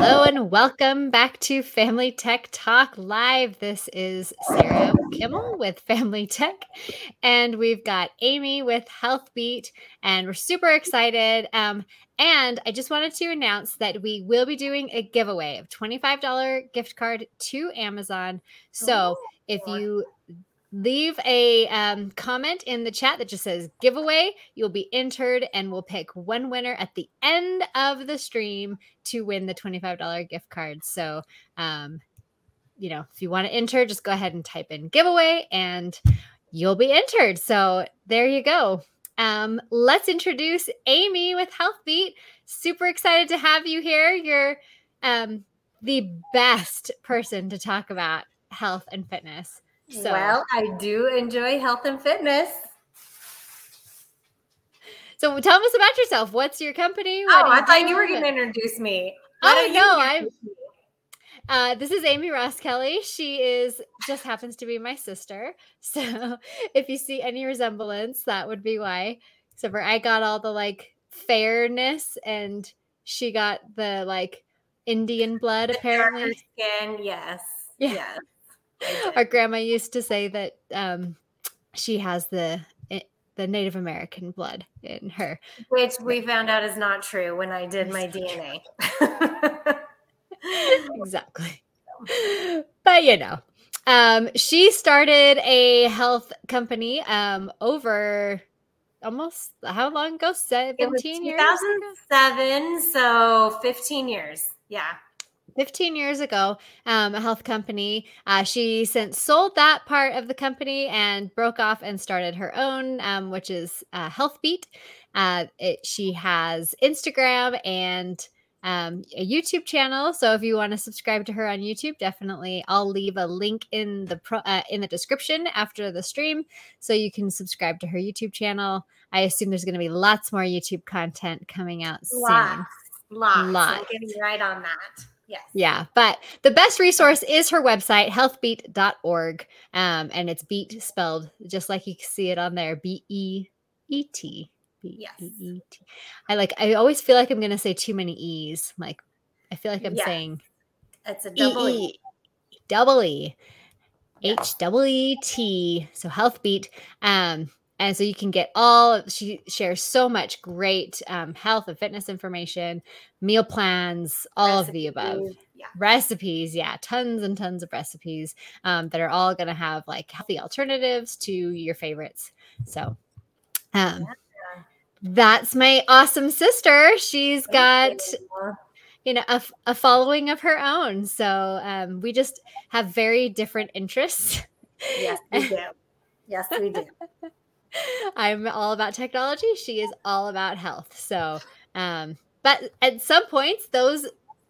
Hello and welcome back to Family Tech Talk Live. This is Sarah Kimmel with Family Tech, and we've got Amy with Healthbeet, and we're super excited. Um, and I just wanted to announce that we will be doing a giveaway of $25 gift card to Amazon. So Oh, if you leave a um, comment in the chat that just says giveaway you'll be entered and we'll pick one winner at the end of the stream to win the $25 gift card. So um, you know if you want to enter just go ahead and type in giveaway and you'll be entered. So there you go. Um, let's introduce amy with healthbeet super excited to have you here. You're um, the best person to talk about health and fitness so well, I do enjoy health and fitness. So tell us about yourself. What's your company? What Oh, do I thought do? you were going to introduce me. Why Oh don't you no, I'm. Uh, this is Amy Roskelley. She is just happens to be my sister. So if you see any resemblance, that would be why. Except for I got all the like fairness, and she got the like Indian blood. The Apparently, skin, yes. Yeah. Yes. Our grandma used to say that um, she has the eh, the Native American blood in her. Which we found out is not true when I did my DNA. exactly. But you know, um, she started a health company um over almost how long ago? it was Seventeen years. 2007, so 15 years. Yeah. 15 years ago, um, a health company. Uh, she since sold that part of the company and broke off and started her own, um, which is uh, Healthbeet. Uh, it, she has Instagram and um, a YouTube channel. So if you want to subscribe to her on YouTube, definitely I'll leave a link in the pro, uh, in the description after the stream, so you can subscribe to her YouTube channel. I assume there's going to be lots more YouTube content coming out soon. Lots. Lots. Lots. Getting right on that. Yes. Yeah, but the best resource is her website, healthbeet.org. Um, and it's beat spelled just like you see it on there B E E T. Yes. E E. I like, I always feel like I'm going to say too many E's. Like, I feel like I'm Yes. saying It's a E double E. E double E. H double E T. So Healthbeet. Um, and so you can get all she shares so much great um, health and fitness information, meal plans, all of the above Recipes. Yeah. recipes yeah tons and tons of recipes um, that are all going to have like healthy alternatives to your favorites so um, Yeah. that's my awesome sister she's got you. know a following of her own so um, we just have very different interests Yes, we do. Yes, we do. i'm all about technology. She is all about health. So um, but at some points those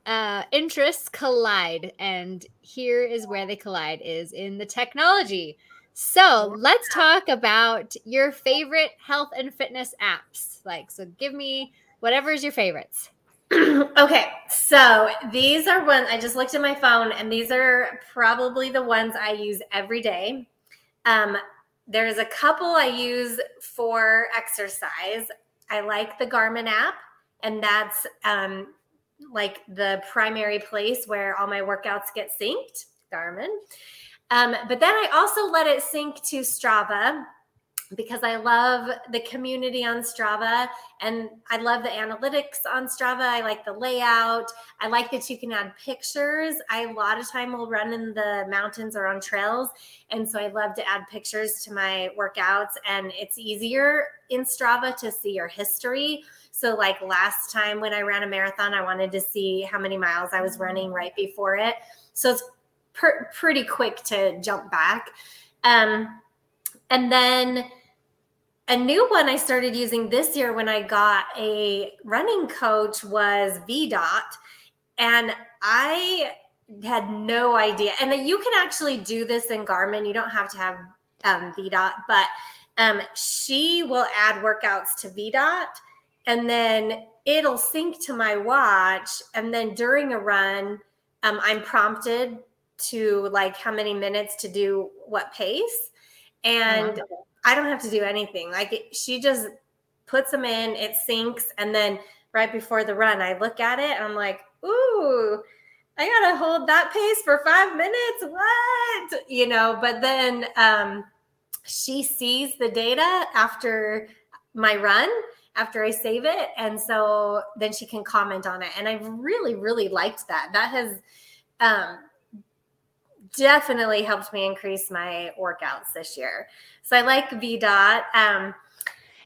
uh, interests collide. And here is where they collide is in the technology. So let's talk about your favorite health and fitness apps. Like so give me whatever's your favorites. Okay, so these are one I just looked at my phone, and these are probably the ones I use every day. Um, there's a couple I use for exercise. I like the Garmin app, and that's um, like the primary place where all my workouts get synced. Garmin. Um, but then I also let it sync to Strava because I love the community on Strava and I love the analytics on Strava. I like the layout. I like that you can add pictures. I a lot of time will run in the mountains or on trails. And so I love to add pictures to my workouts and it's easier in Strava to see your history. So like last time when I ran a marathon, I wanted to see how many miles I was running right before it. So it's per- pretty quick to jump back. Um, and then a new one I started using this year when I got a running coach was VDOT. And I had no idea. And that you can actually do this in Garmin. You don't have to have um, VDOT, but um, she will add workouts to VDOT and then it'll sync to my watch. And then during a run, um, I'm prompted to like how many minutes to do what pace. And I don't have to do anything. Like it, she just puts them in, it sinks, and then right before the run, I look at it and I'm like, ooh, I gotta hold that pace for five minutes. What? You know, but then um, she sees the data after my run, after I save it. And so then she can comment on it. And I've really, really liked that. That has um, definitely helped me increase my workouts this year. So I like VDOT. Um,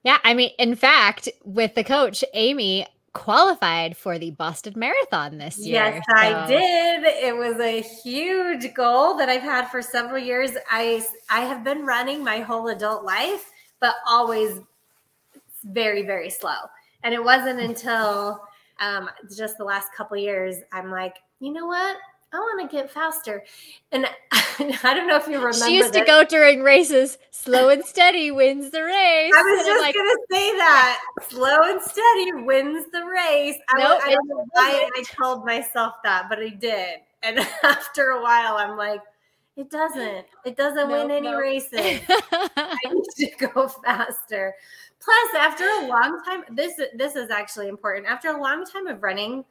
yeah, I mean, in fact, with the coach, Amy, qualified for the Boston Marathon this year. Yes, so. I did. It was a huge goal that I've had for several years. I I have been running my whole adult life, but always very very slow. And it wasn't until um, just the last couple years I'm like, you know what? I want to get faster. And I don't know if you remember. She used to go during races. Slow and steady wins the race. I was and just like, going to say that. Slow and steady wins the race. I, nope, I don't know why I told myself that, but I did. And after a while, I'm like, it doesn't. It doesn't nope, win any nope. races. I need to go faster. Plus, after a long time, this this is actually important. After a long time of running,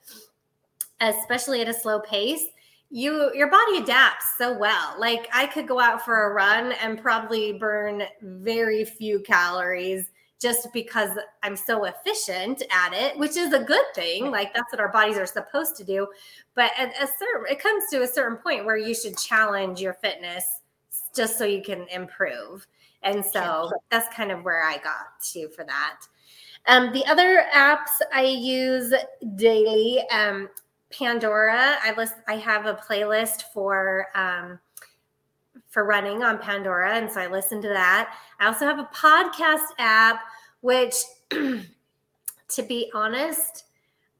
especially at a slow pace, you your body adapts so well. Like I could go out for a run and probably burn very few calories just because I'm so efficient at it, which is a good thing. Like that's what our bodies are supposed to do. But at a certain it comes to a certain point where you should challenge your fitness just so you can improve. And so that's kind of where I got to for that. Um, the other apps I use daily, um, Pandora. I list I have a playlist for um, for running on Pandora, and so I listen to that. I also have a podcast app, which, to be honest,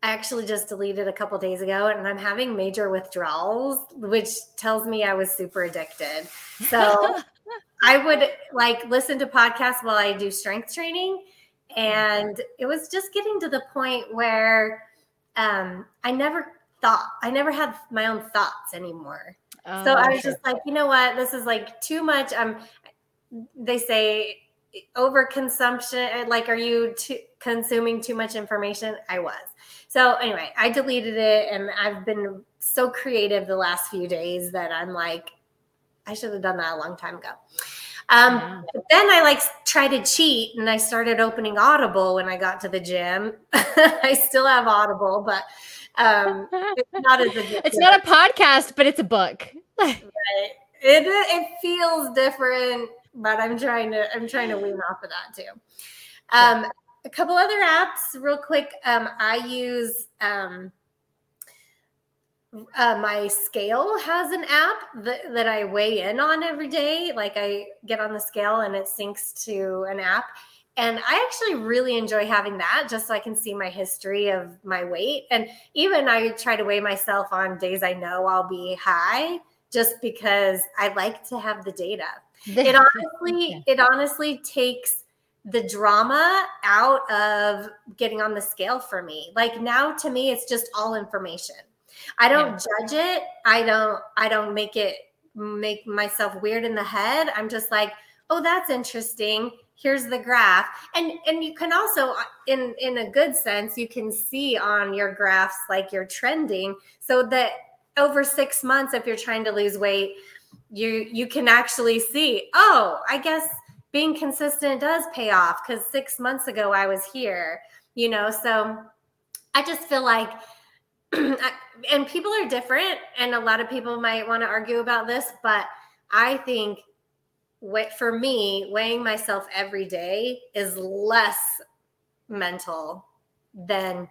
I actually just deleted a couple days ago, and I'm having major withdrawals, which tells me I was super addicted. So I would like listen to podcasts while I do strength training, and it was just getting to the point where um, I never thought. I never had my own thoughts anymore. Oh, so I was sure. just like, you know what? This is like too much. Um, they say overconsumption. Like, are you too, consuming too much information? I was. So anyway, I deleted it, and I've been so creative the last few days that I'm like, I should have done that a long time ago. Um, yeah. But then I like try to cheat, and I started opening Audible when I got to the gym. I still have Audible, but um, it's not as. It's not a podcast, but it's a book. right. It it feels different, but I'm trying to I'm trying to wean off of that too. Um, a couple other apps, real quick. Um, I use um, uh, my scale has an app that, that I weigh in on every day. Like I get on the scale and it syncs to an app. And I actually really enjoy having that just so I can see my history of my weight. And even I try to weigh myself on days I know I'll be high just because I like to have the data. It honestly, it honestly takes the drama out of getting on the scale for me. Like now to me, it's just all information. I don't yeah. judge it. I don't, I don't make it make myself weird in the head. I'm just like, oh, that's interesting here's the graph. And and you can also uh, in in a good sense you can see on your graphs like you're trending so that over six months if you're trying to lose weight you you can actually see oh i guess being consistent does pay off because six months ago i was here you know? So i just feel like and people are different and a lot of people might want to argue about this but i think for me, weighing myself every day is less mental than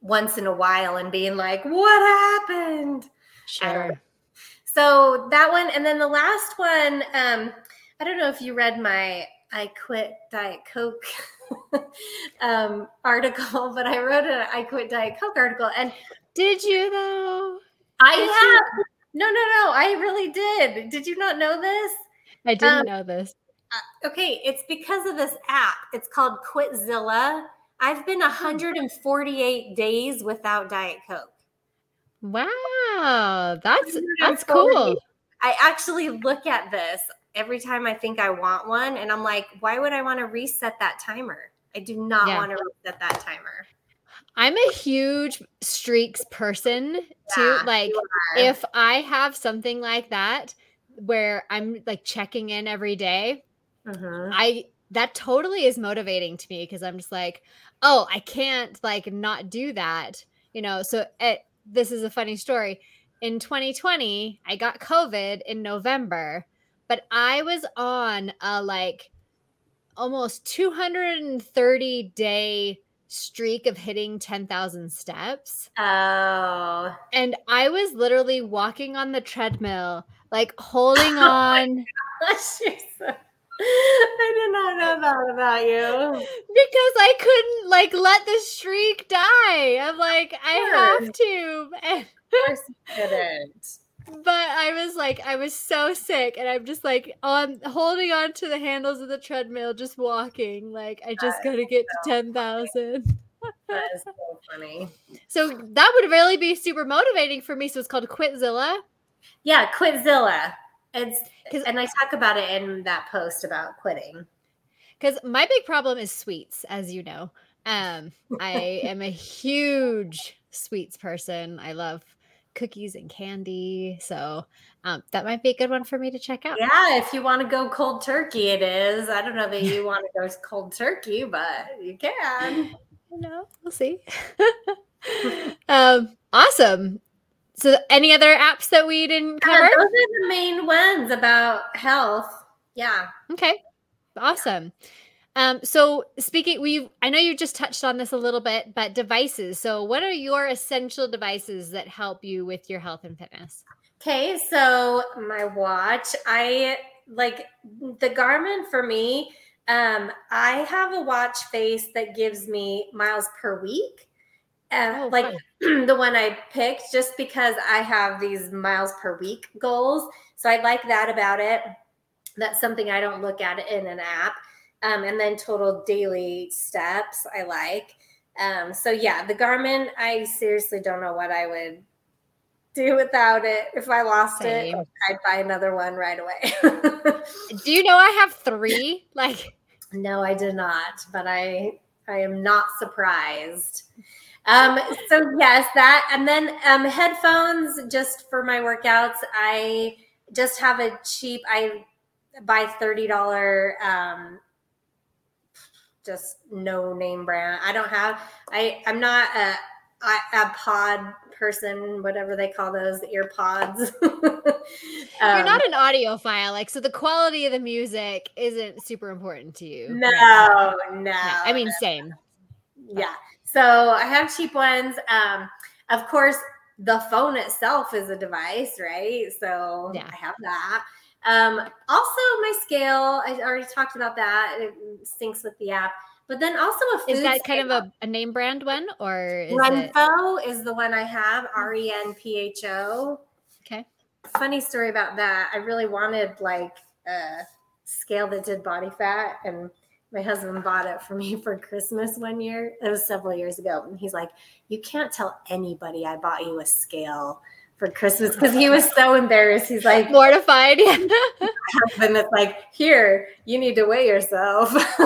once in a while and being like, what happened? Sure. So that one, and then the last one, um, I don't know if you read my I quit Diet Coke um, article, but I wrote an I quit Diet Coke article. And did you though? I did have. You? No, no, no. I really did. Did you not know this? I didn't um, know this. Uh, okay, it's because of this app. It's called Quitzilla. I've been 148 days without Diet Coke. Wow, that's that's cool. I actually look at this every time I think I want one, and I'm like, why would I want to reset that timer? I do not yeah. want to reset that timer. I'm a huge streaks person too. Yeah, like if I have something like that where I'm like checking in every day, Mhm. I that totally is motivating to me because I'm just like, oh, I can't like not do that, you know. So it, this is a funny story. In 2020, I got COVID in November, but I was on a like almost 230 day streak of hitting 10,000 steps. Oh. And I was literally walking on the treadmill, like holding oh on Gosh, I did not know that about you. because I couldn't like let the streak die. I'm like, I have to. And- Of course you didn't. but I was like, I was so sick, and I'm just like, on holding on to the handles of the treadmill, just walking. Like, I just gotta get to ten thousand. That is so funny. So that would really be super motivating for me. So it's called Quitzilla. Yeah, Quitzilla. It's and I talk about it in that post about quitting. because my big problem is sweets as you know um i am a huge sweets person i love cookies and candy so um that might be a good one for me to check out Yeah, if you want to go cold turkey, it is. I don't know that you want to go cold turkey, but you can. no we'll see um awesome so any other apps that we didn't Yeah, cover those are the main ones about health. Yeah. Okay. Awesome. Um, so speaking we I know you just touched on this a little bit, but devices. So what are your essential devices that help you with your health and fitness? Okay, so my watch, I like the Garmin for me. Um, I have a watch face that gives me miles per week. Uh, Oh, like the one I picked, just because I have these miles per week goals. So I like that about it. That's something I don't look at in an app. Um, and then total daily steps, I like. Um, so yeah, the Garmin, I seriously don't know what I would do without it. If I lost Same. it, I'd buy another one right away. Do you know I have three? Like no, I did not, but I I am not surprised. Um, so yes, that and then um, headphones just for my workouts. I just have a cheap. I buy thirty dollar. Um, just no name brand. I don't have. I I'm not a a, a pod person, whatever they call those ear pods. you're not an audiophile, like so the quality of the music isn't super important to you. No, right? no. Yeah, I mean same. yeah. So I have cheap ones. Um, of course, the phone itself is a device, right? So Yeah. I have that. Um, also, my scale. I already talked about that. It syncs with the app. But then also a food Is that kind of a, a name brand one or is it Renpho is the one I have. R E N P H O. okay? funny story about that. I really wanted like a scale that did body fat, and my husband bought it for me for Christmas one year. It was several years ago, and he's like, "You can't tell anybody I bought you a scale for Christmas," because he was so embarrassed. He's like, Mortified. "Husband, it's like here, you need to weigh yourself."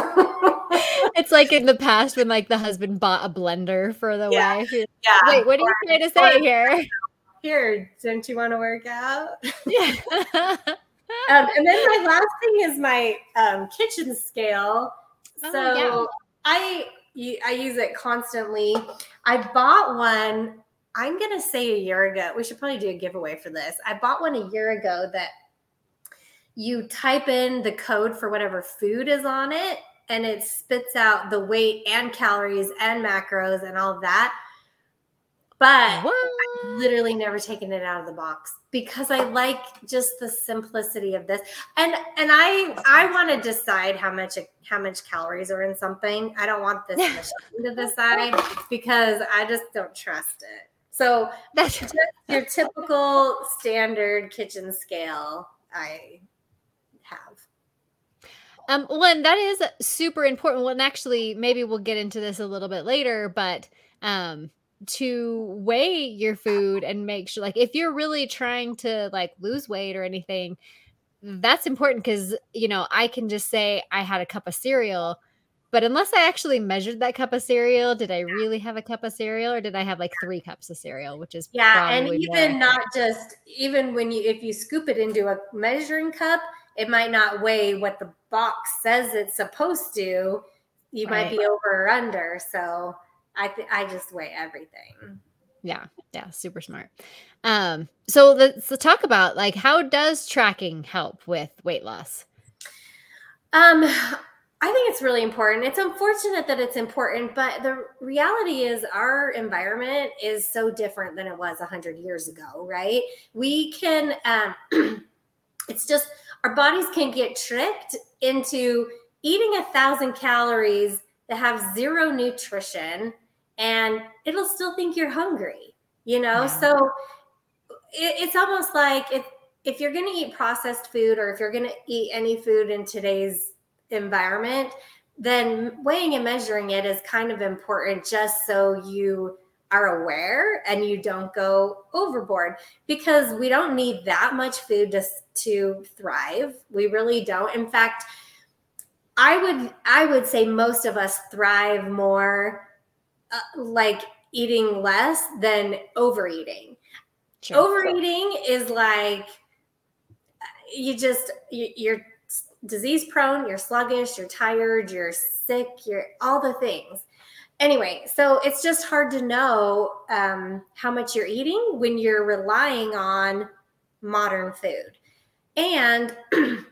it's like in the past when like the husband bought a blender for the Yeah. wife. Yeah. Wait, what are you trying to say here? Here, don't you want to work out? Yeah. Um, and then my last thing is my um, kitchen scale. Oh, So yeah. I use it constantly. I bought one. I'm gonna say a year ago. We should probably do a giveaway for this. I bought one a year ago that you type in the code for whatever food is on it, and it spits out the weight and calories and macros and all that. But what? literally never taken it out of the box because I like just the simplicity of this. And and I I want to decide how much how much calories are in something. I don't want this machine to decide because I just don't trust it. So That's just your typical standard kitchen scale I have. um well and that is super important. Well, and actually maybe we'll get into this a little bit later, but um to weigh your food and make sure like if you're really trying to like lose weight or anything, that's important because you know, I can just say I had a cup of cereal but unless I actually measured that cup of cereal, did I really have a cup of cereal or did I have like three cups of cereal, which is yeah, and even not just even when you if you scoop it into a measuring cup, it might not weigh what the box says it's supposed to. You right. might be over or under. So I th- I just weigh everything. Yeah, yeah, super smart. Um, so let's, let's talk about like how does tracking help with weight loss? Um, I think it's really important. It's unfortunate that it's important, but the reality is our environment is so different than it was 100 years ago, right? We can, um, it's just our bodies can get tricked into eating a thousand calories that have zero nutrition and it'll still think you're hungry, you know? Yeah. So it, it's almost like if, if you're going to eat processed food or if you're going to eat any food in today's environment, then weighing and measuring it is kind of important just so you are aware and you don't go overboard because we don't need that much food to, to thrive. We really don't. In fact, I would I would say most of us thrive more uh, like eating less than overeating. Sure. Overeating is like you just you, you're disease prone, you're sluggish, you're tired, you're sick, you're all the things. Anyway, so it's just hard to know um, how much you're eating when you're relying on modern food. And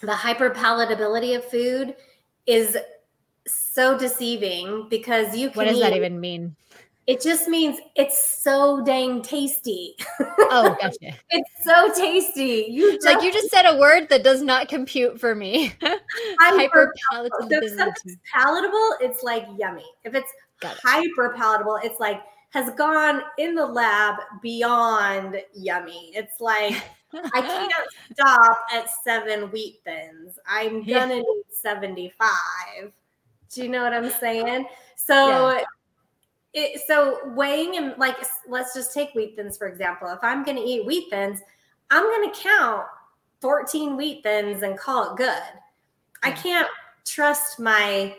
the hyperpalatability of food is so deceiving because you can. What does eat, that even mean? It just means it's so dang tasty. Oh, gotcha. it's so tasty. You just, like you just said a word that does not compute for me. hyper palatable. So if something's palatable, it's like yummy. If it's hyper palatable, it's like has gone in the lab beyond yummy. It's like I can't stop at seven wheat thins. I'm gonna yeah. need 75. Do you know what I'm saying? So yeah it, so weighing and like let's just take wheat thins for example. If I'm going to eat wheat thins, I'm going to count 14 wheat thins and call it good. I can't trust my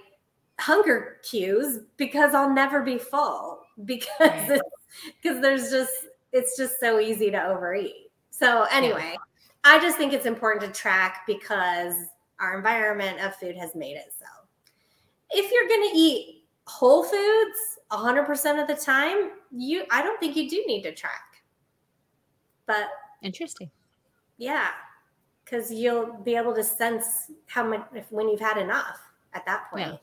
hunger cues because I'll never be full because because there's just it's just so easy to overeat. So anyway, I just think it's important to track because our environment of food has made it so. If you're going to eat whole foods, 100% of the time, you I don't think you do need to track. But interesting. Yeah. Cuz you'll be able to sense how much if when you've had enough at that point. Yeah.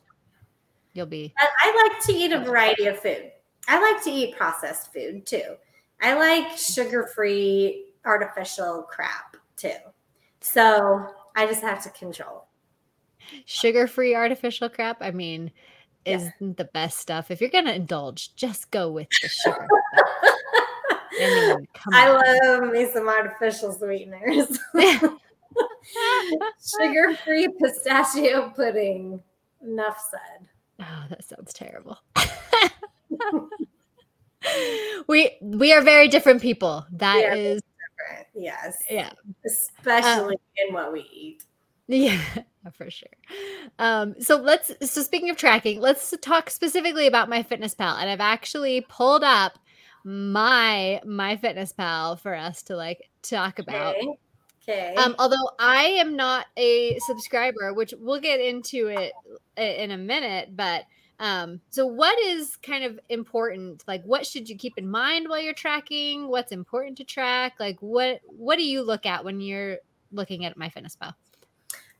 You'll be I, I like to eat a variety of food. I like to eat processed food too. I like sugar-free artificial crap too. So, I just have to control. Sugar-free artificial crap? I mean, isn't yeah. the best stuff. If you're gonna indulge, just go with the sugar. I, mean, I love me some artificial sweeteners. Sugar-free pistachio pudding. Enough said. Oh, that sounds terrible. we we are very different people. That is different. Yes. Yeah. Especially um, in what we eat. Yeah, for sure. Um, so let's so speaking of tracking, let's talk specifically about MyFitnessPal. And I've actually pulled up my MyFitnessPal for us to like talk about. Okay. okay. Um, although I am not a subscriber, which we'll get into it in a minute, but um, so what is kind of important? Like what should you keep in mind while you're tracking? What's important to track? Like what what do you look at when you're looking at my fitness MyFitnessPal?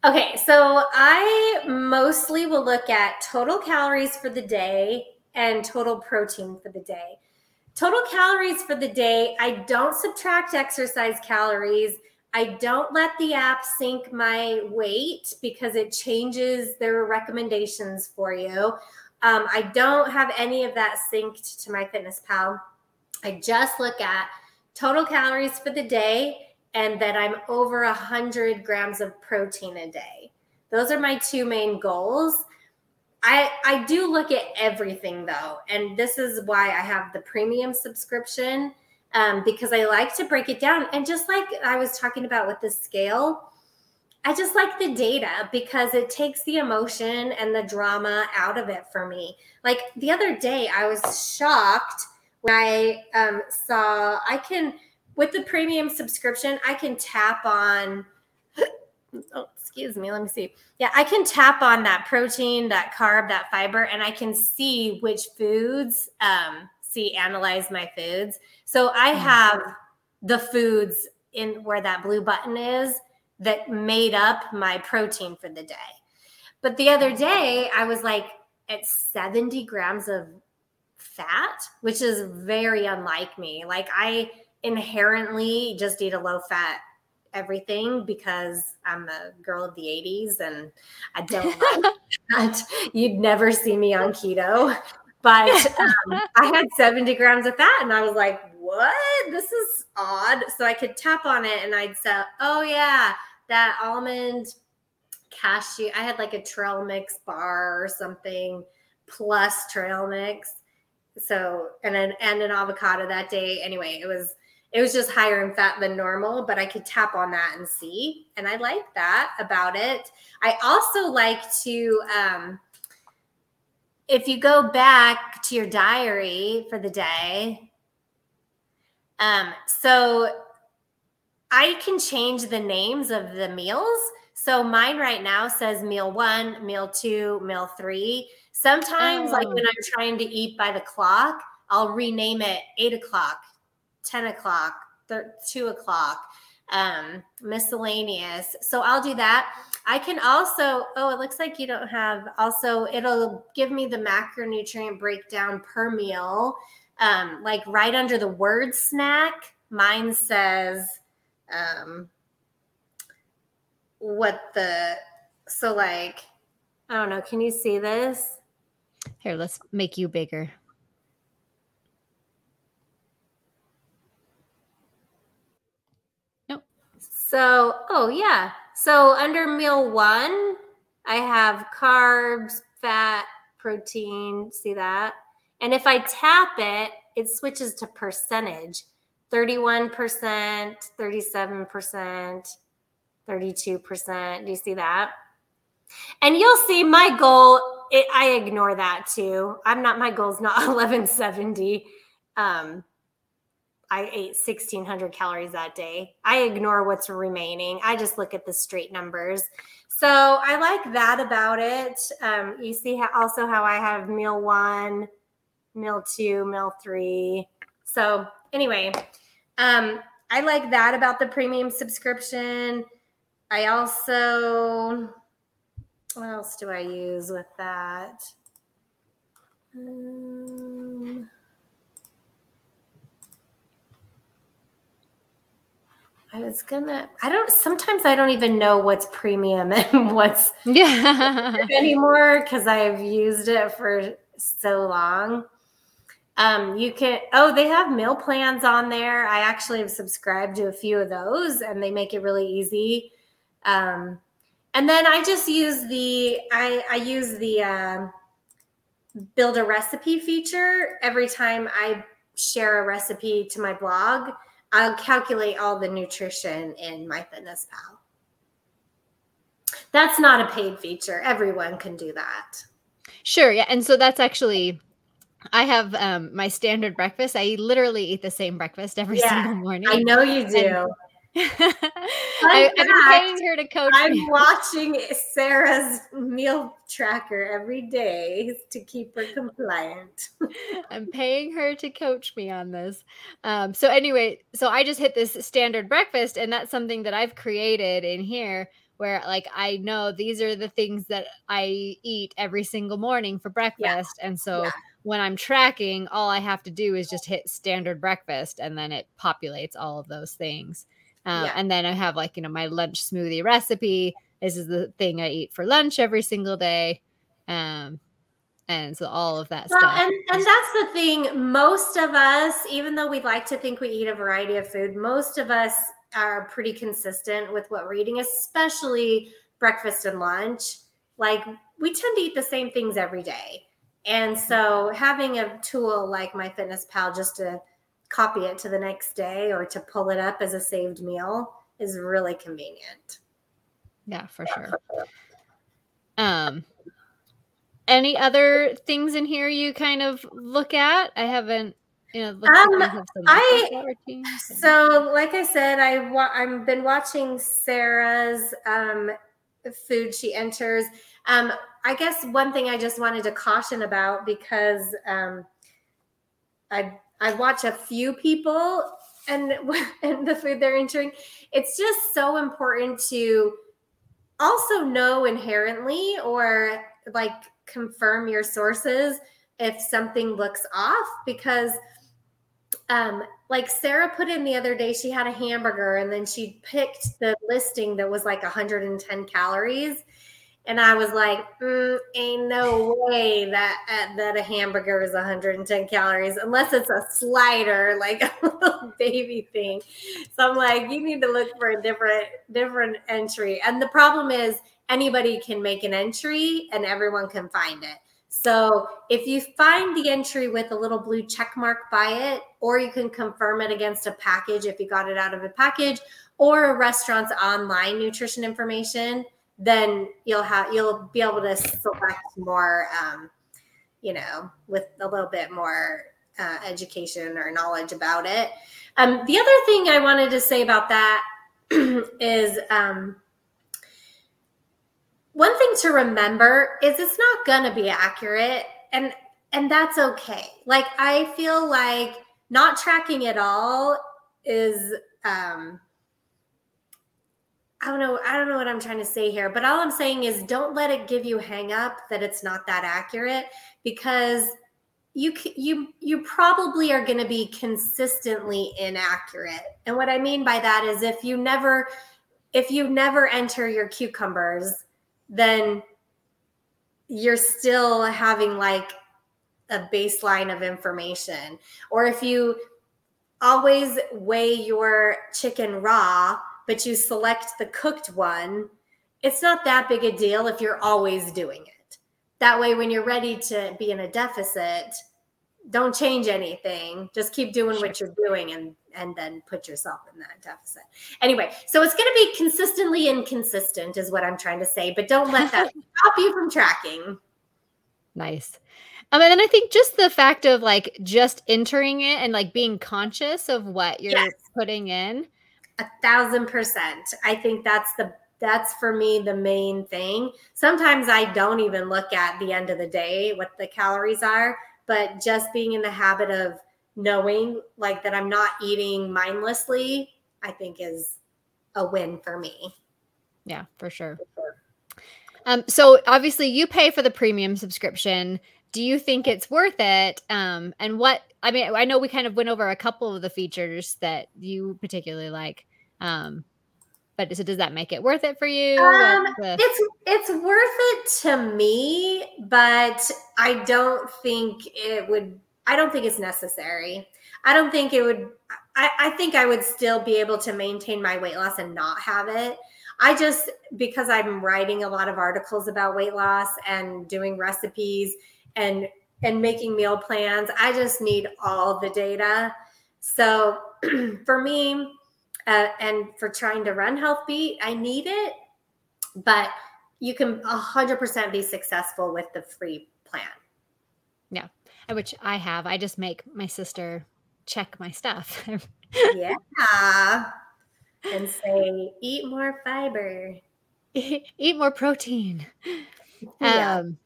Okay, so I mostly will look at total calories for the day and total protein for the day. Total calories for the day, I don't subtract exercise calories. I don't let the app sync my weight because it changes their recommendations for you. Um, I don't have any of that synced to my Fitness Pal. I just look at total calories for the day and that I'm over a hundred grams of protein a day. Those are my two main goals. I I do look at everything though, and this is why I have the premium subscription um, because I like to break it down. And just like I was talking about with the scale, I just like the data because it takes the emotion and the drama out of it for me. Like the other day, I was shocked when I um, saw I can with the premium subscription, I can tap on. Oh, excuse me. Let me see. Yeah, I can tap on that protein, that carb, that fiber, and I can see which foods. Um, see, analyze my foods. So I mm. have the foods in where that blue button is that made up my protein for the day. But the other day, I was like at 70 grams of fat, which is very unlike me. Like I inherently just eat a low fat everything because I'm a girl of the 80s and I don't like that. You'd never see me on keto. But um, I had 70 grams of fat and I was like, what? This is odd. So I could tap on it and I'd say, oh, yeah, that almond cashew. I had like a trail mix bar or something plus trail mix. So, and an, and an avocado that day. Anyway, it was it was just higher in fat than normal, but I could tap on that and see. And I like that about it. I also like to, um, if you go back to your diary for the day, um, so I can change the names of the meals. So mine right now says meal one, meal two, meal three. Sometimes, oh. like when I'm trying to eat by the clock, I'll rename it eight o'clock, 10 o'clock, th- 2 o'clock, um, miscellaneous. So I'll do that. I can also, oh, it looks like you don't have, also, it'll give me the macronutrient breakdown per meal. Um, like right under the word snack, mine says, um, what the, so like, I don't know, can you see this? Here, let's make you bigger. Nope. So, oh yeah. So under meal one, I have carbs, fat, protein. See that? And if I tap it, it switches to percentage 31%, 37%, 32%. Do you see that? And you'll see my goal, it, I ignore that too. I'm not, my goal is not 1170. Um, I ate 1600 calories that day. I ignore what's remaining. I just look at the straight numbers. So I like that about it. Um, you see how, also how I have meal one, meal two, meal three. So anyway, um, I like that about the premium subscription. I also, what else do I use with that? Um, I was gonna. I don't. Sometimes I don't even know what's premium and what's yeah anymore because I've used it for so long. Um, you can. Oh, they have meal plans on there. I actually have subscribed to a few of those, and they make it really easy. Um, and then I just use the. I I use the uh, build a recipe feature every time I share a recipe to my blog I'll calculate all the nutrition in MyFitnessPal. That's not a paid feature. Everyone can do that. Sure. Yeah. And so that's actually I have um, my standard breakfast. I literally eat the same breakfast every yeah, single morning. I know you do. I, am paying her to coach. I'm me. watching Sarah's meal tracker every day to keep her compliant. I'm paying her to coach me on this. Um, so anyway, so I just hit this standard breakfast, and that's something that I've created in here where like I know these are the things that I eat every single morning for breakfast. Yeah. And so yeah. When I'm tracking, all I have to do is just hit standard breakfast and then it populates all of those things. Uh, yeah. And then I have like, you know, my lunch smoothie recipe. This is the thing I eat for lunch every single day. Um, and so all of that well, stuff. And, and that's the thing. Most of us, even though we'd like to think we eat a variety of food, most of us are pretty consistent with what we're eating, especially breakfast and lunch. Like we tend to eat the same things every day. And so having a tool like MyFitnessPal just to copy it to the next day or to pull it up as a saved meal is really convenient. Yeah, for sure. Um, any other things in here you kind of look at? I haven't, you know, looked Um, at some I- workout routines and- So, like I said, I wa- I've been watching Sarah's um, food she enters. Um, I guess one thing I just wanted to caution about because um, I I watch a few people and and the food they're entering. It's just so important to also know inherently or like confirm your sources if something looks off because um like Sarah put in the other day, she had a hamburger and then she picked the listing that was like 110 calories. And I was like, mm, ain't no way that uh, that a hamburger is 110 calories unless it's a slider, like a little baby thing. So I'm like, you need to look for a different different entry. And the problem is anybody can make an entry and everyone can find it. So if you find the entry with a little blue check mark by it, or you can confirm it against a package if you got it out of a package, or a restaurant's online nutrition information, then you'll have you'll be able to select more, um, you know, with a little bit more uh, education or knowledge about it. Um, the other thing I wanted to say about that is. Um, one thing to remember is it's not to be accurate and and that's okay like i feel like not tracking at all is um i don't know i don't know what i'm trying to say here but all i'm saying is don't let it give you hang up that it's not that accurate because you you you probably are going to be consistently inaccurate and what i mean by that is if you never if you never enter your cucumbers then you're still having like a baseline of information. Or if you always weigh your chicken raw, but you select the cooked one, it's not that big a deal if you're always doing it. That way, when you're ready to be in a deficit, don't change anything. Just keep doing what you're doing and and then put yourself in that deficit. Anyway, so it's going to be consistently inconsistent is what I'm trying to say, but don't let that stop you from tracking. Nice. Um, and then I think just the fact of like just entering it and like being conscious of what you're Yes. putting in. A thousand percent. I think that's the that's for me the main thing. Sometimes I don't even look at the end of the day what the calories are, but just being in the habit of knowing like that I'm not eating mindlessly, I think is a win for me. Yeah, for sure. Um, so obviously you pay for the premium subscription. Do you think it's worth it? Um, and what I mean, I know we kind of went over a couple of the features that you particularly like. Um, but so does that make it worth it for you? Um, the- It's it's worth it to me, but I don't think it would. I don't think it's necessary. I don't think it would. I, I think I would still be able to maintain my weight loss and not have it. I just because I'm writing a lot of articles about weight loss and doing recipes and and making meal plans. I just need all the data. So for me, uh, and for trying to run health beet i need it but you can 100% be successful with the free plan Yeah, which I have. I just make my sister check my stuff. yeah and say eat more fiber Eat more protein. Yeah. Um,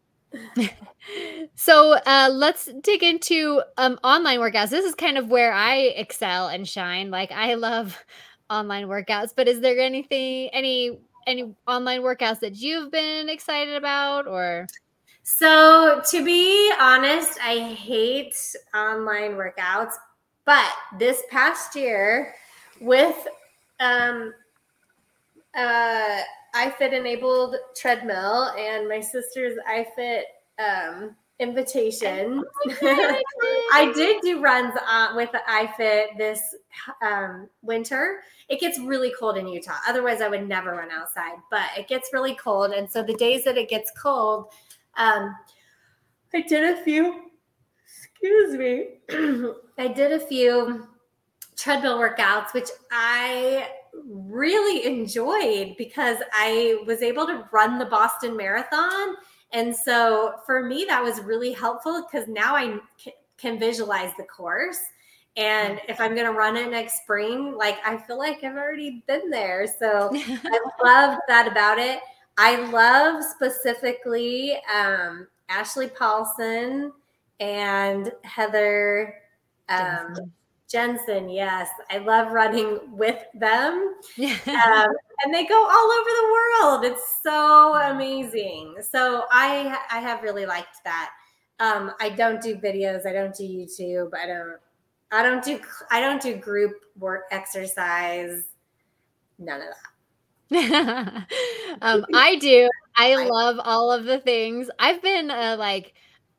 so uh, let's dig into um, online workouts. This is kind of where I excel and shine. Like I love online workouts, but is there anything, any, any online workouts that you've been excited about, or so to be honest i hate online workouts but this past year with um uh ifit enabled treadmill and my sister's ifit um invitation I did do runs uh, with the iFit this um, winter. It gets really cold in Utah. Otherwise, I would never run outside, but it gets really cold. And so the days that it gets cold, um, I did a few, excuse me, I did a few treadmill workouts, which I really enjoyed because I was able to run the Boston Marathon. And so for me, that was really helpful because now I can visualize the course. And if I'm going to run it next spring, like I feel like I've already been there. So I love that about it. I love specifically um, Ashley Paulson and Heather um, Jensen. Yes, I love running with them. um, and they go all over the world. It's so amazing. So I I have really liked that. Um, I don't do videos. I don't do YouTube. I don't. I don't do. I don't do group work exercise. None of that. um, I do. I love all of the things. I've been a like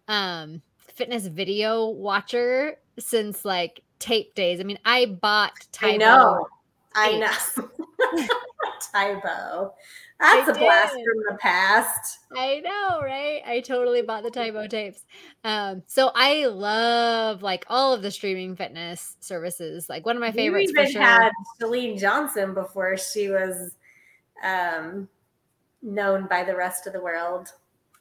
um fitness video watcher since like tape days. I mean, I bought Tae Bo. I know. I know. Tae Bo. That's I a did. blast from the past. I know, right? I totally bought the Tae Bo tapes. Um, so I love like all of the streaming fitness services. Like one of my favorites. You even sure. had Chalene Johnson before she was um, known by the rest of the world.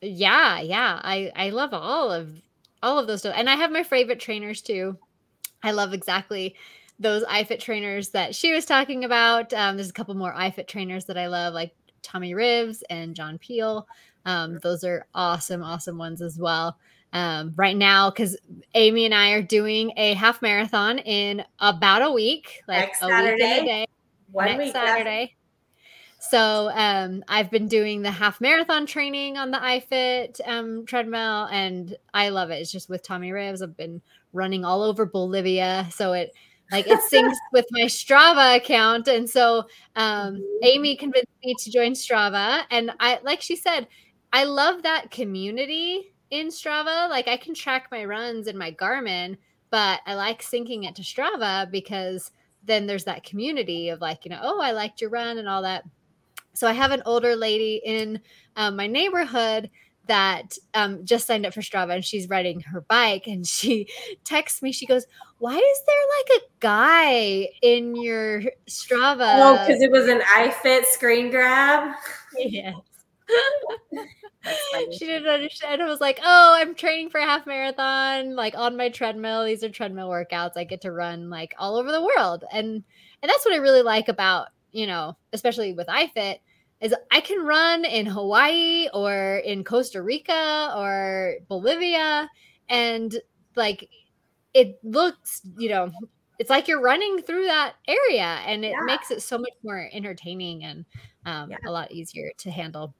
Yeah, yeah. I I love all of all of those stuff, and I have my favorite trainers too. I love exactly those iFit trainers that she was talking about. Um, there's a couple more iFit trainers that I love, like Tommy Rivs and John Peel. Um, those are awesome, awesome ones as well. Um, right now, because Amy and I are doing a half marathon in about a week, like next a Saturday. week and a day. One next week, Saturday. So um, I've been doing the half marathon training on the iFit um, treadmill, and I love it. It's just with Tommy Rivs. I've been running all over Bolivia, so it like it syncs with my Strava account. And so um, mm-hmm. Amy convinced me to join Strava, and I like she said, I love that community in Strava. Like I can track my runs in my Garmin, but I like syncing it to Strava because then there's that community of like you know, oh, I liked your run and all that. So I have an older lady in um, my neighborhood that um, just signed up for Strava and she's riding her bike and she texts me. She goes, Why is there like a guy in your Strava? Oh, because it was an iFit screen grab. Yes. she didn't understand. I was like, oh, I'm training for a half marathon, like on my treadmill. These are treadmill workouts. I get to run like all over the world. And and that's what I really like about you know, especially with iFit, is I can run in Hawaii or in Costa Rica or Bolivia and like it looks, you know, it's like you're running through that area and it yeah. makes it so much more entertaining and um, yeah. a lot easier to handle.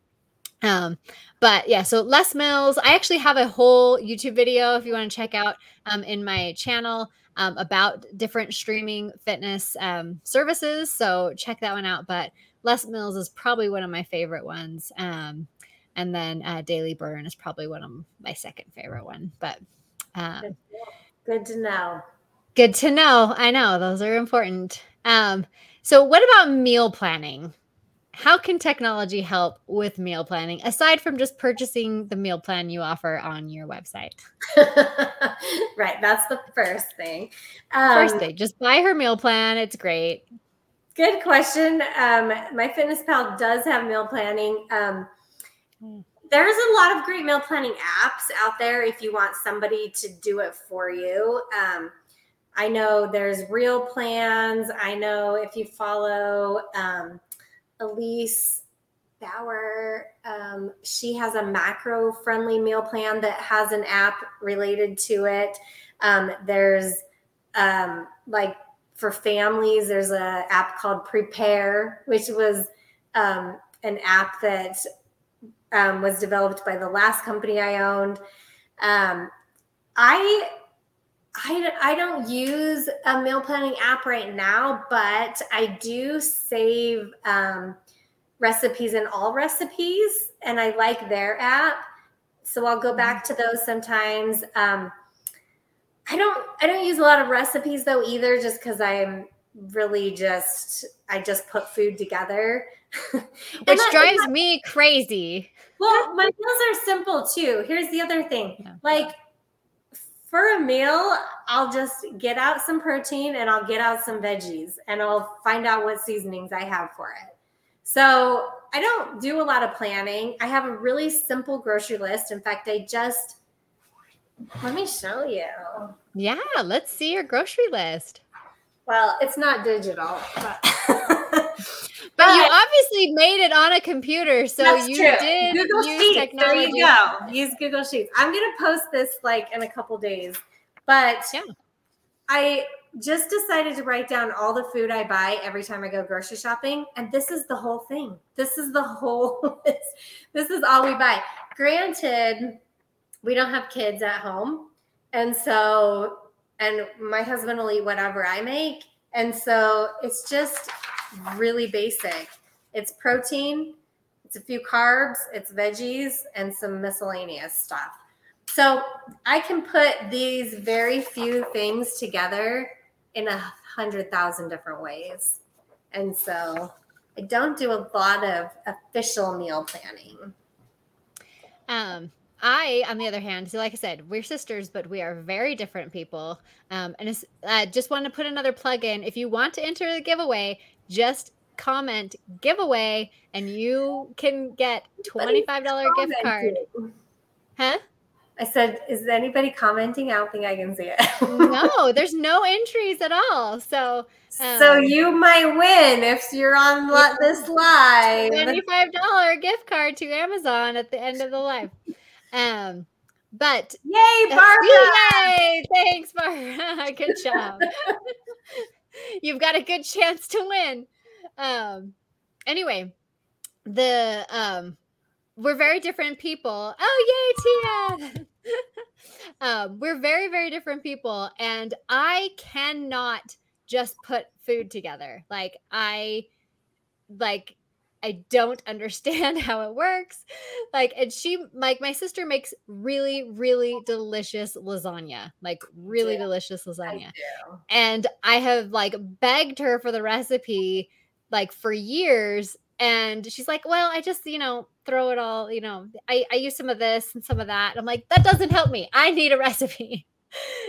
Um, but yeah, so Les Mills, I actually have a whole YouTube video if you want to check out um, in my channel um, about different streaming fitness um, services. So check that one out. But Les Mills is probably one of my favorite ones. Um, and then uh, Daily Burn is probably one of my second favorite one. But um, good to know. Good to know. I know those are important. Um, so, what about meal planning? How can technology help with meal planning aside from just purchasing the meal plan you offer on your website? right, that's the first thing. Um, first thing, just buy her meal plan. It's great. Good question. Um, my Fitness Pal does have meal planning. Um, there's a lot of great meal planning apps out there if you want somebody to do it for you. Um, I know there's Real Plans. I know if you follow um, Elise Bauer. Um, she has a macro friendly meal plan that has an app related to it. Um, there's um, like for families, there's an app called Prepare, which was um, an app that um, was developed by the last company I owned. Um, I I, I don't use a meal planning app right now, but I do save um, recipes in all recipes, and I like their app. So I'll go back to those sometimes. Um, I don't I don't use a lot of recipes though either, just because I'm really just I just put food together, which drives me crazy. Well, my meals are simple too. Here's the other thing, yeah. like for a meal, I'll just get out some protein and I'll get out some veggies and I'll find out what seasonings I have for it. So I don't do a lot of planning. I have a really simple grocery list. In fact, I just let me show you. Yeah, let's see your grocery list. Well, it's not digital, but, but you obviously made it on a computer, so you true. did Google use Sheets. Technology. There you go. Use Google Sheets. I'm gonna post this like in a couple days, but yeah. I just decided to write down all the food I buy every time I go grocery shopping, and this is the whole thing. This is the whole. this, this is all we buy. Granted, we don't have kids at home, and so and my husband will eat whatever I make. And so it's just really basic. It's protein, it's a few carbs, it's veggies, and some miscellaneous stuff. So I can put these very few things together in a hundred thousand different ways. And so I don't do a lot of official meal planning. Um, I, on the other hand, so like I said, we're sisters, but we are very different people. Um, and I uh, just want to put another plug in. If you want to enter the giveaway, just comment giveaway, and you can get twenty five dollar gift card. Huh? I said, is anybody commenting? I don't think I can see it. no, there's no entries at all. So, um, so you might win if you're on this live. Twenty-five dollar gift card to Amazon at the end of the live. Um, but yay, Barbara! Yay! Thanks, Barbara. good job. You've got a good chance to win. Um, anyway, the um, we're very different people. Oh, yay, Tia! um, we're very, very different people, and I cannot just put food together. Like I, like I don't understand how it works. Like, and she, like, my sister makes really, really delicious lasagna, like, really delicious lasagna. I and I have, like, begged her for the recipe, like, for years. And she's like, well, I just, you know, throw it all, you know, I, I use some of this and some of that. I'm like, that doesn't help me. I need a recipe.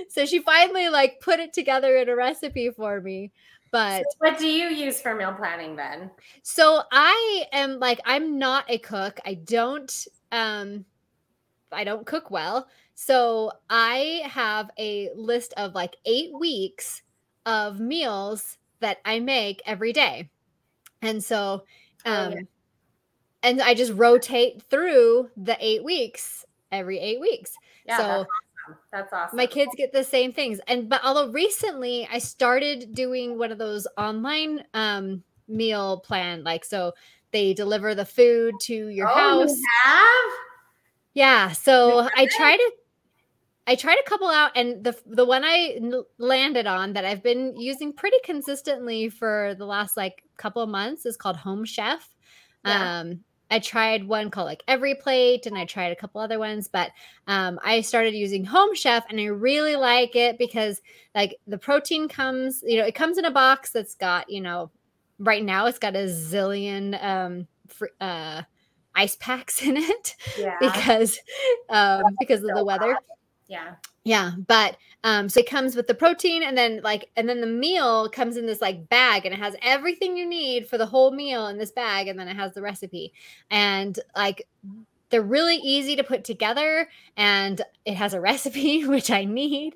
so she finally, like, put it together in a recipe for me. But so what do you use for meal planning then? So I am like I'm not a cook. I don't um I don't cook well. So I have a list of like 8 weeks of meals that I make every day. And so um oh, yeah. Um, and I just rotate through the 8 weeks every 8 weeks. Yeah, so that's awesome. My kids get the same things. And but although recently I started doing one of those online um meal plan, like so they deliver the food to your oh, house. You have? Yeah. So I tried to I tried a couple out, and the the one I landed on that I've been using pretty consistently for the last like couple of months is called Home Chef. Yeah. Um, I tried one called like Every Plate and I tried a couple other ones, but um, I started using Home Chef and I really like it because like the protein comes, you know, it comes in a box that's got, you know, right now it's got a zillion um, fr- uh, ice packs in it yeah. because um, because of the weather. Yeah. Yeah, but um so it comes with the protein and then like and then the meal comes in this like bag and it has everything you need for the whole meal in this bag and then it has the recipe. And like they're really easy to put together and it has a recipe which I need.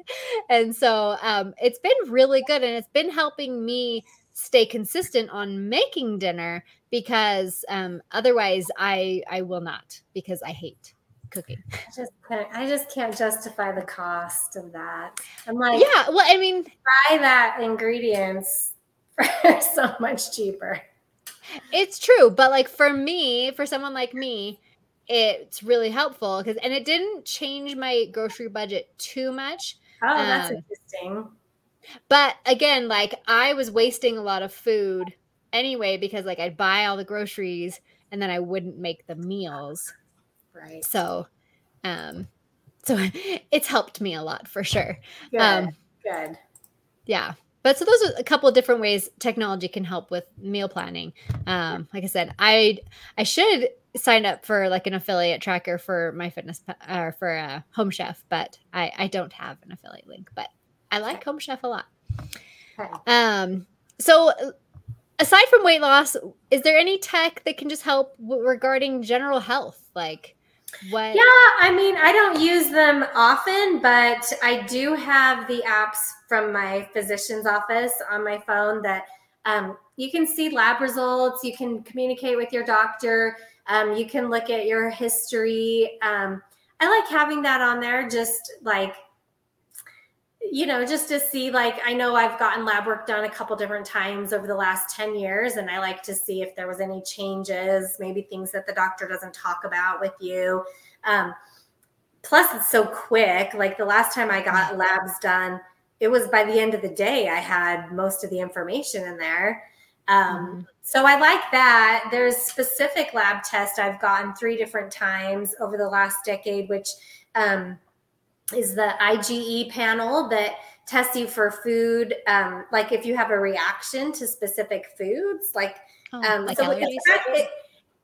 And so um it's been really good and it's been helping me stay consistent on making dinner because um otherwise I I will not because I hate cooking. I just I just can't justify the cost of that. I'm like, yeah. Well, I mean, buy that ingredients for so much cheaper. It's true, but like for me, for someone like me, it's really helpful because and it didn't change my grocery budget too much. Oh, that's um, interesting. But again, like I was wasting a lot of food anyway because like I'd buy all the groceries and then I wouldn't make the meals. Right. So, um, so it's helped me a lot for sure. Good. Um, Good. Yeah. But so those are a couple of different ways technology can help with meal planning. Um, like I said, I I should sign up for like an affiliate tracker for my fitness or for uh, Home Chef, but I I don't have an affiliate link, but I like Home Chef a lot. Um, so aside from weight loss, is there any tech that can just help w- regarding general health, like? What? Yeah, I mean, I don't use them often, but I do have the apps from my physician's office on my phone that um, you can see lab results, you can communicate with your doctor, um, you can look at your history. Um, I like having that on there, just like you know, just to see, like, I know I've gotten lab work done a couple different times over the last 10 years, and I like to see if there was any changes, maybe things that the doctor doesn't talk about with you. Um, plus, it's so quick. Like, the last time I got labs done, it was by the end of the day, I had most of the information in there. Um, mm-hmm. So I like that. There's specific lab tests I've gotten three different times over the last decade, which um, is the IgE panel that tests you for food. Um, like if you have a reaction to specific foods, like, oh, um, like so it, it,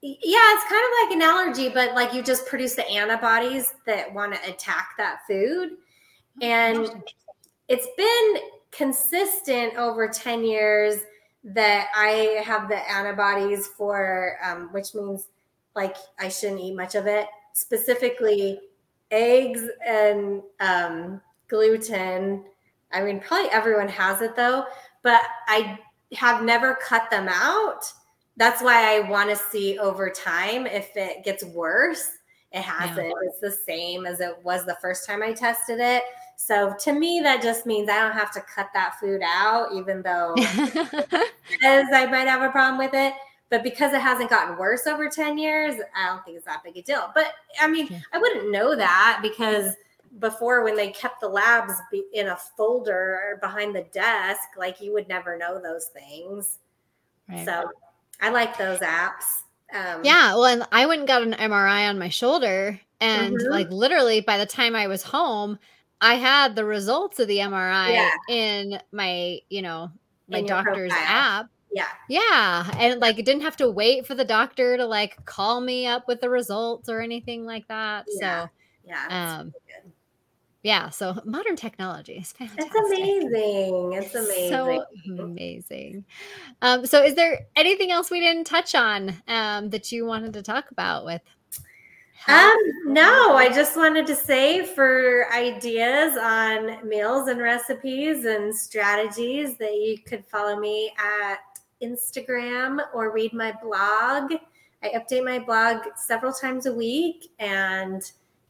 yeah, it's kind of like an allergy, but like you just produce the antibodies that want to attack that food. Oh, and it's been consistent over 10 years that I have the antibodies for, um, which means like I shouldn't eat much of it, specifically eggs and um, gluten. I mean, probably everyone has it though, but I have never cut them out. That's why I want to see over time if it gets worse. It hasn't. Yeah. It's the same as it was the first time I tested it. So to me, that just means I don't have to cut that food out, even though as I might have a problem with it. But because it hasn't gotten worse over 10 years, I don't think it's that big a deal. But I mean, yeah. I wouldn't know that because before when they kept the labs in a folder behind the desk, like you would never know those things. Right. So I like those apps. Um, yeah, well, and I went and got an MRI on my shoulder, and mm-hmm. like literally by the time I was home, I had the results of the MRI yeah. in my, you know, my in doctor's app. Yeah. Yeah. And like didn't have to wait for the doctor to like call me up with the results or anything like that. Yeah. So yeah. Um yeah, so modern technology is fantastic. It's amazing. It's amazing. So amazing. Um, so is there anything else we didn't touch on um, that you wanted to talk about with um, no, I just wanted to say for ideas on meals and recipes and strategies that you could follow me at Instagram or read my blog. I update my blog several times a week and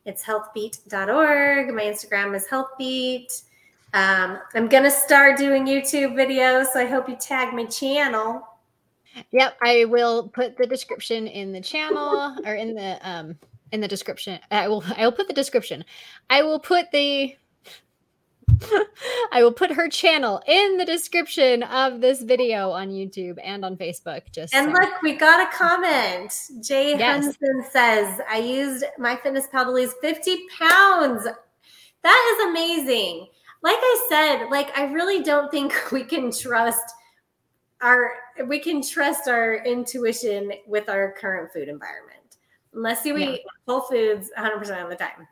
it's healthbeet.org. My Instagram is healthbeet. Um, I'm going to start doing YouTube videos, so I hope you tag my channel. Yep, I will put the description in the channel or in the um in the description. I will I will put the description. I will put the I will put her channel in the description of this video on YouTube and on Facebook. Just and so. look, we got a comment. Jay yes. Hunson says, "I used my fitness pal to lose 50 pounds. That is amazing." Like I said, like I really don't think we can trust our we can trust our intuition with our current food environment unless you yeah. eat whole foods 100% of the time.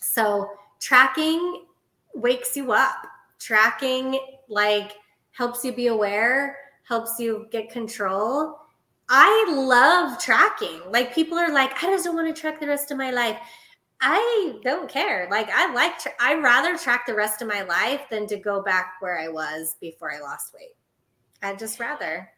So tracking wakes you up. Tracking like helps you be aware, helps you get control. I love tracking. Like people are like, I just don't want to track the rest of my life. I don't care. Like I like tra- I rather track the rest of my life than to go back where I was before I lost weight. I'd just rather.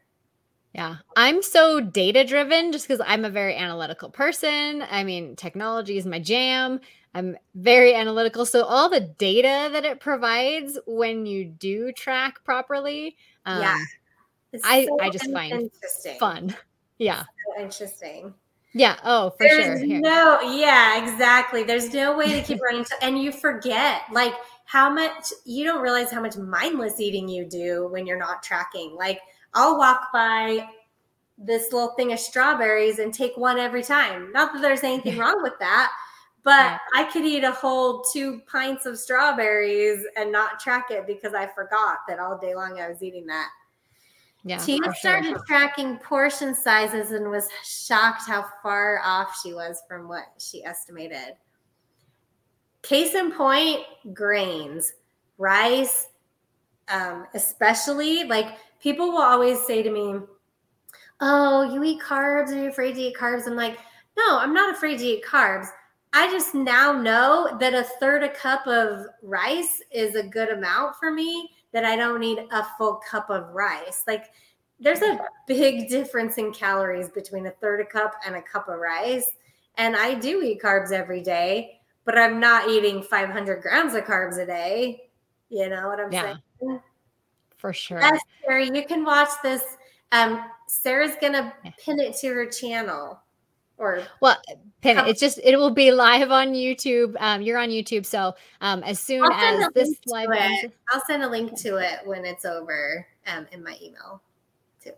Yeah. I'm so data driven just because I'm a very analytical person. I mean, technology is my jam. I'm very analytical. So, all the data that it provides when you do track properly, um, yeah. I, so I just find fun. Yeah. So interesting. Yeah. Oh, for There's sure. Here. No, yeah, exactly. There's no way to keep running. To, and you forget, like, how much you don't realize how much mindless eating you do when you're not tracking. Like, I'll walk by this little thing of strawberries and take one every time. Not that there's anything wrong with that, but yeah. I could eat a whole two pints of strawberries and not track it because I forgot that all day long I was eating that. Yeah. Sure. started tracking portion sizes and was shocked how far off she was from what she estimated. Case in point, grains, rice, um, especially like people will always say to me, Oh, you eat carbs? Are you afraid to eat carbs? I'm like, No, I'm not afraid to eat carbs. I just now know that a third a cup of rice is a good amount for me, that I don't need a full cup of rice. Like, there's a big difference in calories between a third a cup and a cup of rice. And I do eat carbs every day, but I'm not eating 500 grams of carbs a day. You know what I'm Yeah. saying? For sure. Yes, Sarah, you can watch this. Um, Sarah's gonna Yeah. pin it to her channel. Or Well, Come- it's just it will be live on YouTube. Um, you're on YouTube, so um, as soon as this live ends, I'll send a link to it when it's over um, in my email. Too.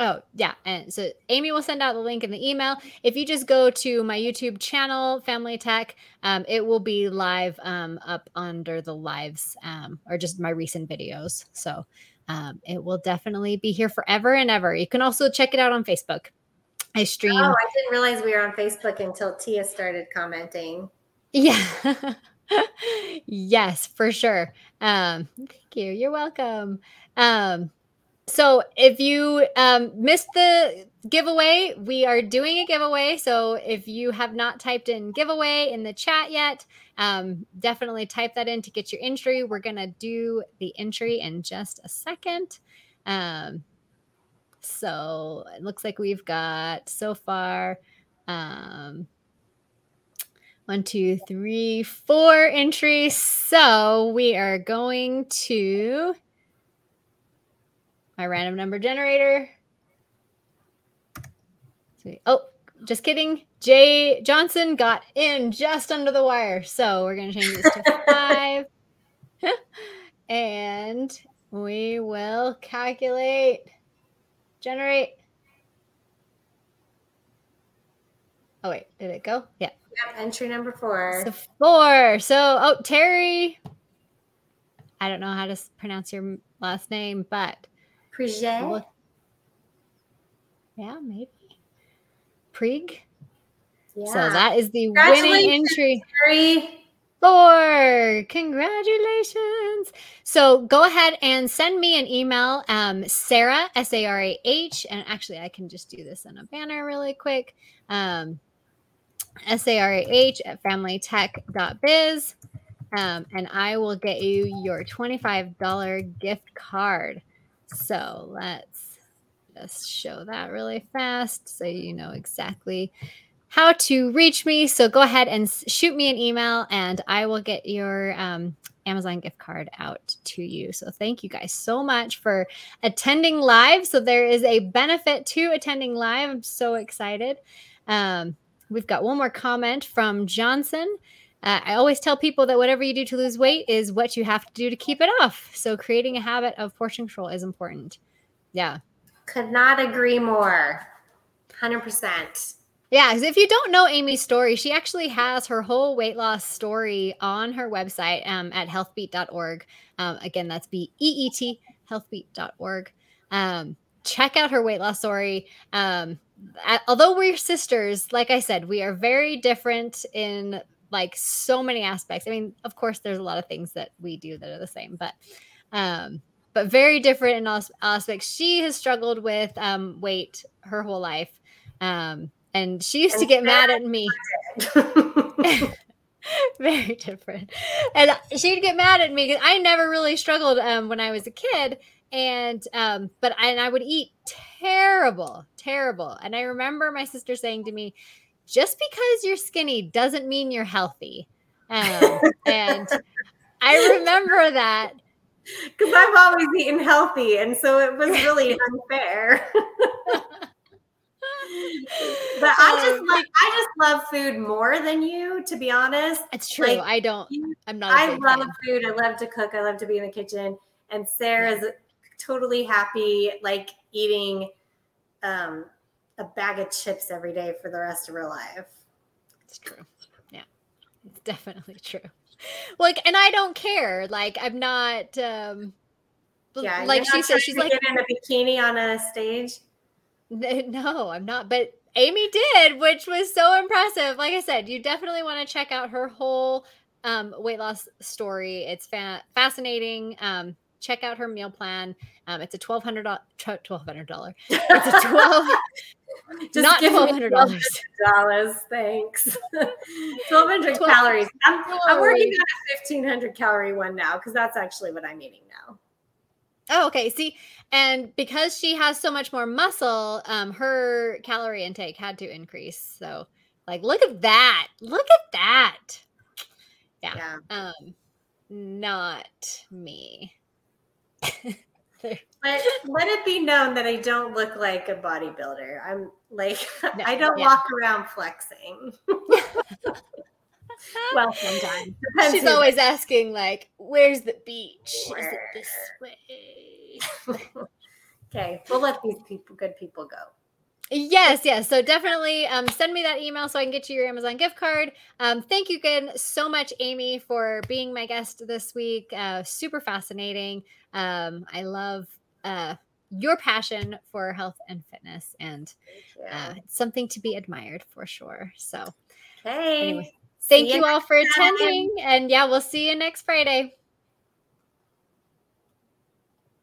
Oh, yeah. And so Amy will send out the link in the email. If you just go to my YouTube channel, Family Tech, um, it will be live um, up under the lives um, or just my recent videos. So um, it will definitely be here forever and ever. You can also check it out on Facebook. I stream. Oh, I didn't realize we were on Facebook until Tia started commenting. Yeah. yes, for sure. Um, thank you. You're welcome. Um, so if you um, missed the giveaway, we are doing a giveaway. So if you have not typed in giveaway in the chat yet, um, definitely type that in to get your entry. We're going to do the entry in just a second. Um, so it looks like we've got so far um, one, two, three, four entries. So we are going to my random number generator. Oh, just kidding. Jay Johnson got in just under the wire. So we're going to change this to five. and we will calculate, generate. Oh, wait, did it go? Yeah. Yep, entry number four. So four. So, oh, Terry. I don't know how to pronounce your last name, but. Look- yeah, maybe. Prig. Yeah. So that is the winning entry. Terry. Four. Congratulations. So go ahead and send me an email, um, Sarah, S A R A H. And actually, I can just do this in a banner really quick. Um, S A R A H at familytech.biz. Um, and I will get you your $25 gift card. So let's just show that really fast so you know exactly how to reach me. So go ahead and shoot me an email and I will get your um, Amazon gift card out to you. So thank you guys so much for attending live. So there is a benefit to attending live. I'm so excited. Um, we've got one more comment from Johnson. Uh, I always tell people that whatever you do to lose weight is what you have to do to keep it off. So creating a habit of portion control is important. Yeah. Could not agree more. 100%. Yeah, because if you don't know Amy's story, she actually has her whole weight loss story on her website um, at healthbeet.org. Um, again, that's B E E T, healthbeet.org. Um, check out her weight loss story. Um, although we're sisters, like I said, we are very different in like so many aspects. I mean, of course, there's a lot of things that we do that are the same, but um, but very different in aspects. She has struggled with um, weight her whole life. Um, and she used to get mad at me. Very different. And she'd get mad at me because I never really struggled um, when I was a kid. And um, but I, and I would eat terrible, terrible. And I remember my sister saying to me, "Just because you're skinny doesn't mean you're healthy." Um, and I remember that Because I've always eaten healthy, and so it was really unfair. but I just Um, like I just love food more than you, to be honest. It's true. Like, I don't. I'm not. I love fan. food. I love to cook. I love to be in the kitchen. And Sarah's totally happy, like eating um, a bag of chips every day for the rest of her life. It's true. Yeah. It's definitely true. Like, and I don't care. Like, I'm not, um, Yeah, like she said, she's like, in a bikini on a stage. "N- no, I'm not. But Amy did, which was so impressive. Like I said, you definitely want to check out her whole um, weight loss story. It's fa- fascinating. Um, check out her meal plan. Um, it's a twelve hundred twelve hundred dollar. It's a twelve, Just not twelve hundred dollars. dollars. Thanks. Twelve hundred 12 calories. I'm, I'm working on a fifteen hundred calorie one now because that's actually what I'm eating now. Oh, okay. See, and because she has so much more muscle, um, her calorie intake had to increase. So, like, look at that! Look at that! Yeah. Yeah. Um, not me. But let it be known that I don't look like a bodybuilder. I'm like No, I don't yeah. walk around flexing. well, sometimes Depends She's always asking, like, "Where's the beach? Is it this way?" okay. We'll let these people, good people, go. Yes, yes. So definitely um, send me that email so I can get you your Amazon gift card. Um, thank you again so much, Amy, for being my guest this week. Uh, super fascinating. Um, I love uh, your passion for health and fitness, and uh, something to be admired for sure. So, hey. anyway, thank you all for attending, and yeah, we'll see you next Friday.